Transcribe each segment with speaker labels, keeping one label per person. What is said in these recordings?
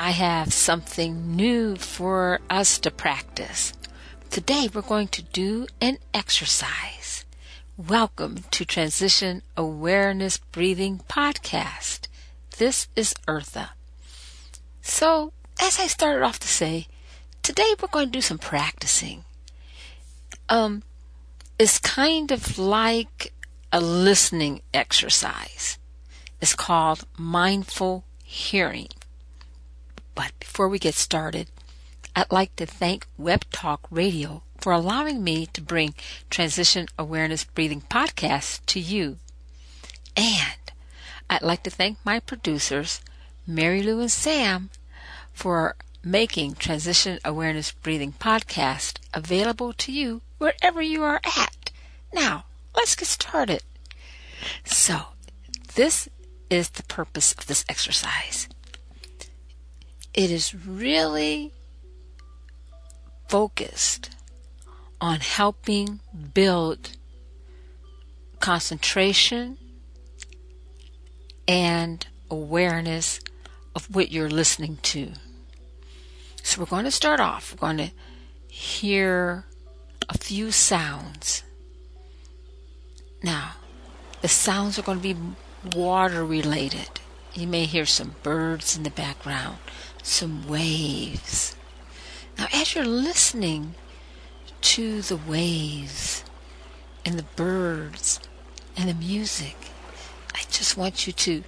Speaker 1: I have something new for us to practice. Today we're going to do an exercise. Welcome to Transition Awareness Breathing Podcast. This is Eartha. So, as I started off to say, today we're going to do some practicing. Um, it's kind of like a listening exercise. It's called mindful hearing. Before we get started, I'd like to thank Web Talk Radio for allowing me to bring Transition Awareness Breathing Podcast to you. And I'd like to thank my producers, Mary Lou and Sam, for making Transition Awareness Breathing Podcast available to you wherever you are at. Now, let's get started. So, this is the purpose of this exercise. It is really focused on helping build concentration and awareness of what you're listening to. So we're going to start off. We're going to hear a few sounds. Now, the sounds are going to be water related. You may hear some birds in the background, some waves. Now, as you're listening to the waves and the birds and the music, I just want you to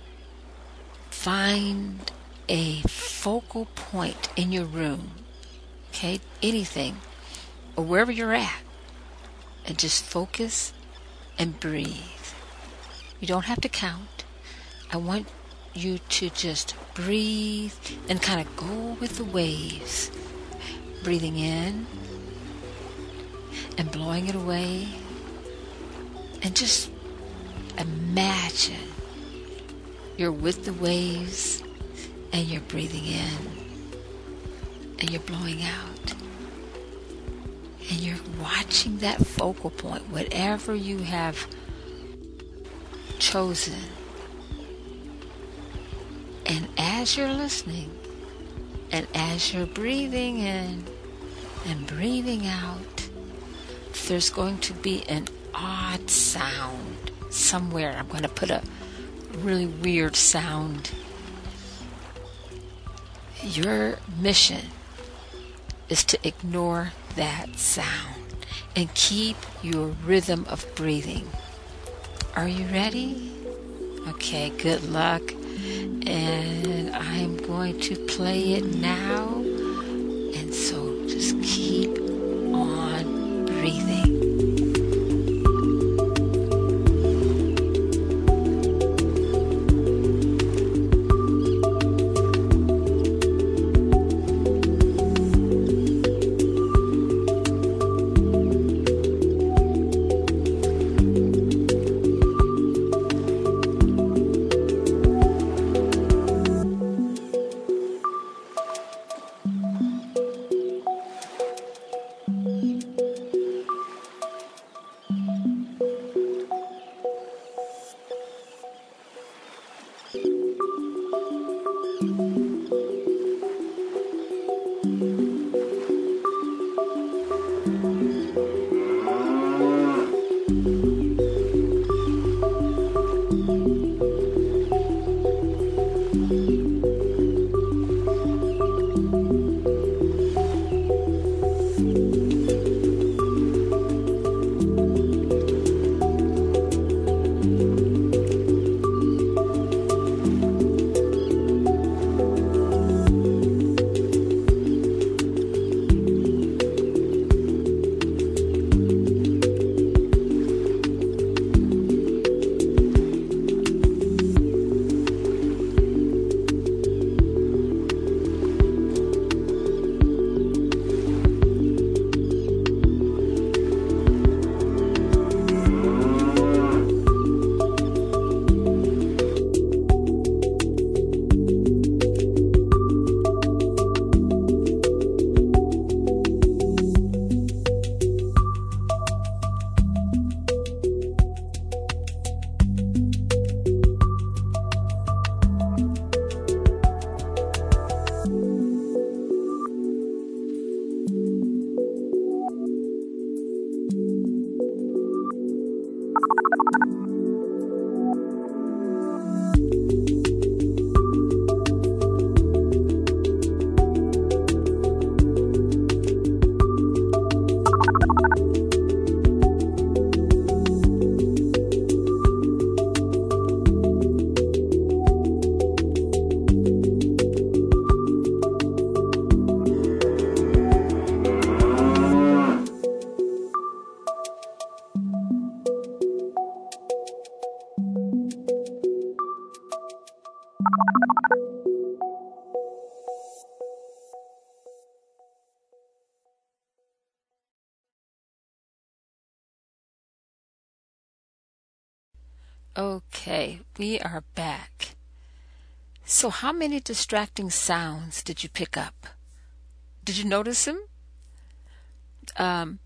Speaker 1: find a focal point in your room, okay, anything, or wherever you're at, and just focus and breathe. You don't have to count. I want you to just breathe and kind of go with the waves. Breathing in and blowing it away. And just imagine you're with the waves and you're breathing in and you're blowing out. And you're watching that focal point, whatever you have chosen. As you're listening, and as you're breathing in and breathing out, there's going to be an odd sound somewhere. I'm going to put a really weird sound. Your mission is to ignore that sound and keep your rhythm of breathing. Are you ready? Okay, good luck. And I'm going to play it now. And so just keep on breathing. We are back. So, how many distracting sounds did you pick up? Did you notice them? Um,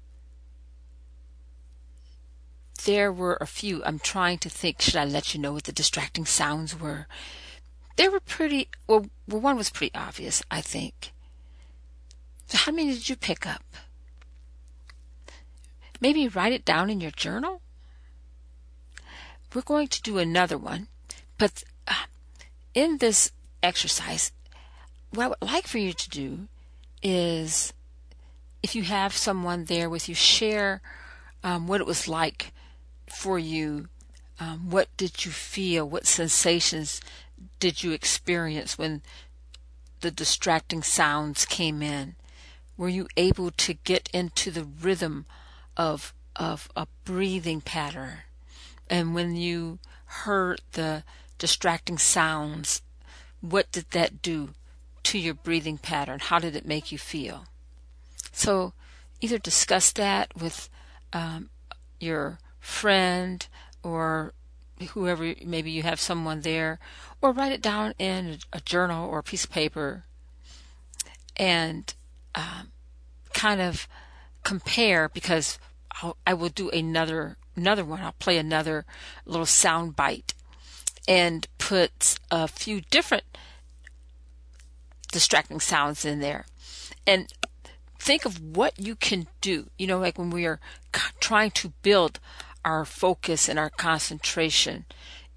Speaker 1: there were a few. I'm trying to think. Should I let you know what the distracting sounds were? They were pretty. Well, well one was pretty obvious, I think. So, how many did you pick up? Maybe write it down in your journal. We're going to do another one, but uh, in this exercise, what I would like for you to do is if you have someone there with you, share um, what it was like for you. Um, what did you feel? What sensations did you experience when the distracting sounds came in? Were you able to get into the rhythm of of a breathing pattern? And when you heard the distracting sounds, what did that do to your breathing pattern? How did it make you feel? So either discuss that with um, your friend or whoever, maybe you have someone there, or write it down in a journal or a piece of paper and um, kind of compare because I'll, I will do another another one. I'll play another little sound bite and put a few different distracting sounds in there. And think of what you can do. You know, like when we are trying to build our focus and our concentration,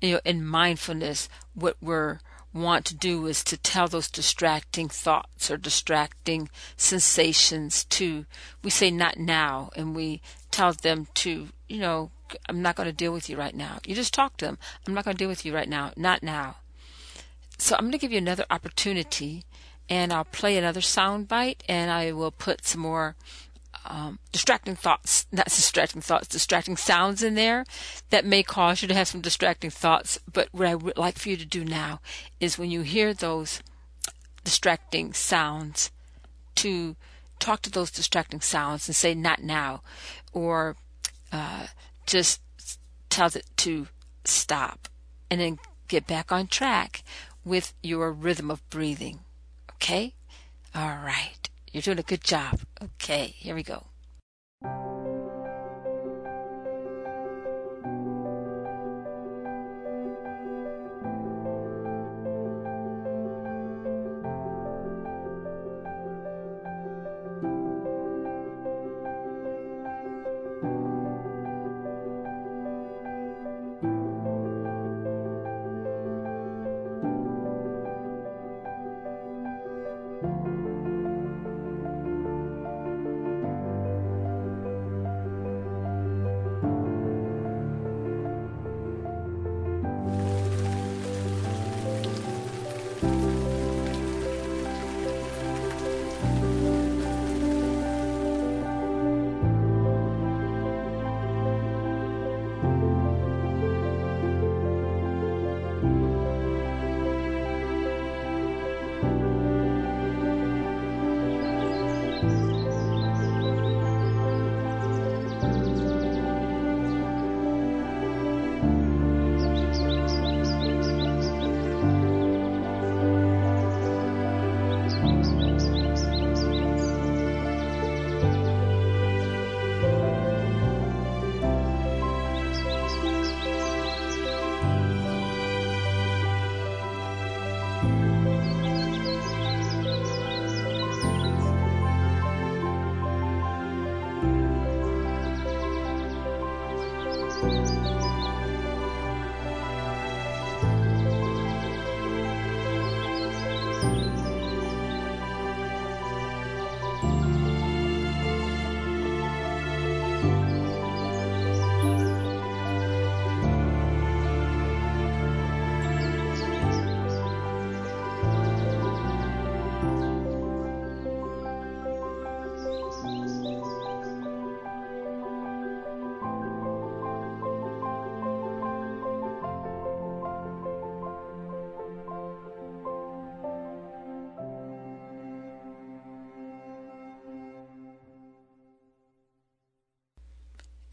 Speaker 1: you know, in mindfulness, what we're want to do is to tell those distracting thoughts or distracting sensations to we say not now and we tell them to you know i'm not going to deal with you right now. You just talk to them. I'm not going to deal with you right now. Not now. So i'm going to give you another opportunity and i'll play another sound bite and i will put some more um, distracting thoughts, not distracting thoughts, distracting sounds in there that may cause you to have some distracting thoughts. But what I would like for you to do now is when you hear those distracting sounds, to talk to those distracting sounds and say, not now, or uh, just tell it to stop and then get back on track with your rhythm of breathing. Okay? All right. You're doing a good job. Okay, here we go.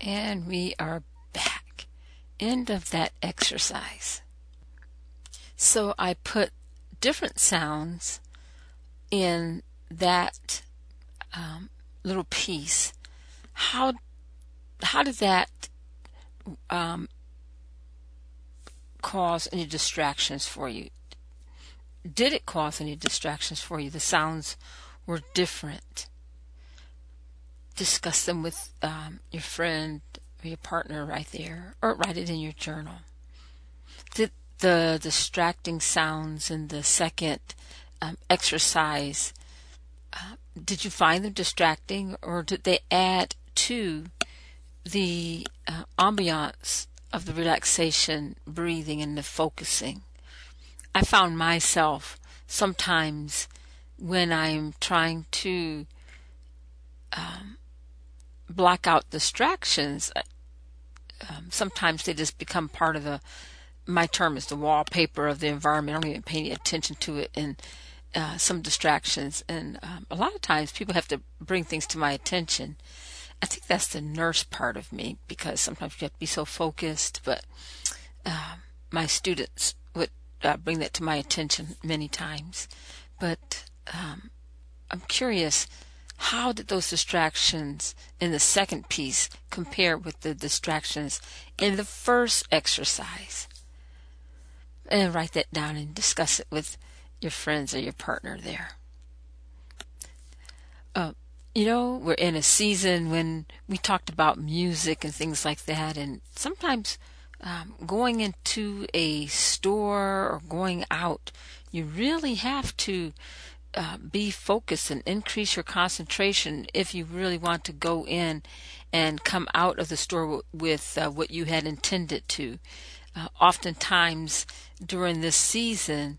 Speaker 1: And we are back. end of that exercise. So I put different sounds in that um, little piece. How how did that um, cause any distractions for you? Did it cause any distractions for you? The sounds were different. Discuss them with um, your friend or your partner right there, or write it in your journal. Did the distracting sounds in the second um, exercise uh, did you find them distracting, or did they add to the uh, ambiance of the relaxation, breathing, and the focusing. I found myself sometimes when I'm trying to um, block out distractions, uh, um, sometimes they just become part of the. My term is the wallpaper of the environment. I don't even pay any attention to it, and uh, some distractions. And um, a lot of times, people have to bring things to my attention I think that's the nurse part of me because sometimes you have to be so focused. But uh, my students would uh, bring that to my attention many times. But um, I'm curious, how did those distractions in the second piece compare with the distractions in the first exercise? And write that down and discuss it with your friends or your partner there. Uh, you know, we're in a season when we talked about music and things like that, and sometimes um, going into a store or going out, you really have to uh, be focused and increase your concentration if you really want to go in and come out of the store with uh, what you had intended to. Uh, oftentimes during this season,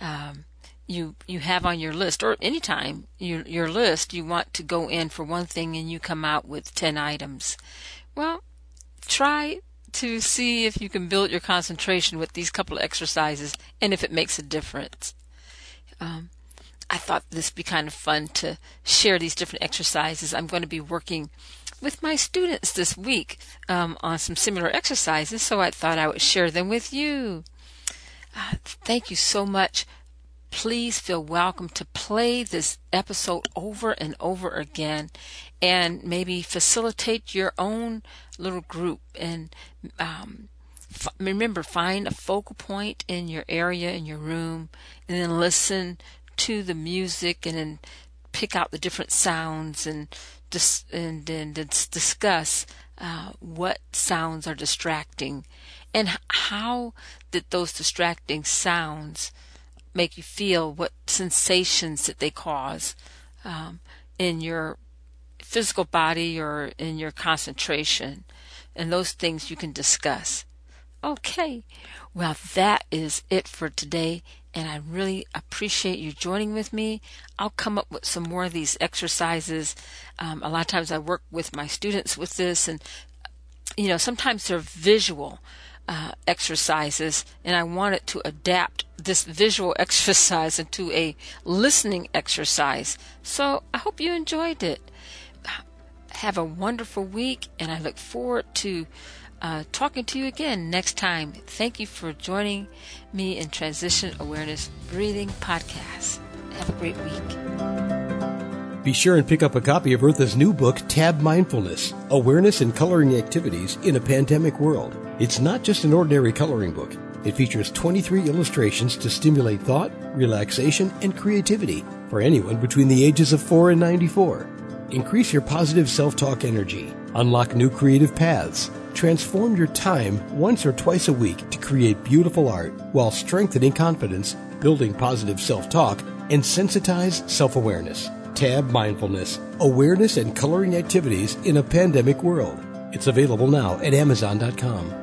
Speaker 1: um, you you have on your list or anytime your your list you want to go in for one thing and you come out with 10 items well try to see if you can build your concentration with these couple of exercises and if it makes a difference um, i thought this would be kind of fun to share these different exercises. I'm going to be working with my students this week um, on some similar exercises so i thought i would share them with you. Uh, thank you so much. Please feel welcome to play this episode over and over again and maybe facilitate your own little group and um, f- remember find a focal point in your area in your room and then listen to the music and then pick out the different sounds and dis- and then discuss uh, what sounds are distracting and how did those distracting sounds make you feel, what sensations that they cause um, in your physical body or in your concentration. And those things you can discuss. Okay, well, that is it for today, and I really appreciate you joining with me. I'll come up with some more of these exercises. Um, a lot of times I work with my students with this, and you know, sometimes they're visual uh, exercises, and I wanted to adapt this visual exercise into a listening exercise. So I hope you enjoyed it. Have a wonderful week, and I look forward to uh, talking to you again next time. Thank you for joining me in Transition Awareness Breathing Podcast. Have a great week.
Speaker 2: Be sure and pick up a copy of Eartha's new book, Tab Mindfulness Awareness and Coloring Activities in a Pandemic World. It's not just an ordinary coloring book. It features 23 illustrations to stimulate thought, relaxation, and creativity for anyone between the ages of 4 and 94. Increase your positive self talk energy, unlock new creative paths, transform your time once or twice a week to create beautiful art while strengthening confidence, building positive self talk, and sensitize self awareness. Tab Mindfulness Awareness and Coloring Activities in a Pandemic World. It's available now at Amazon.com.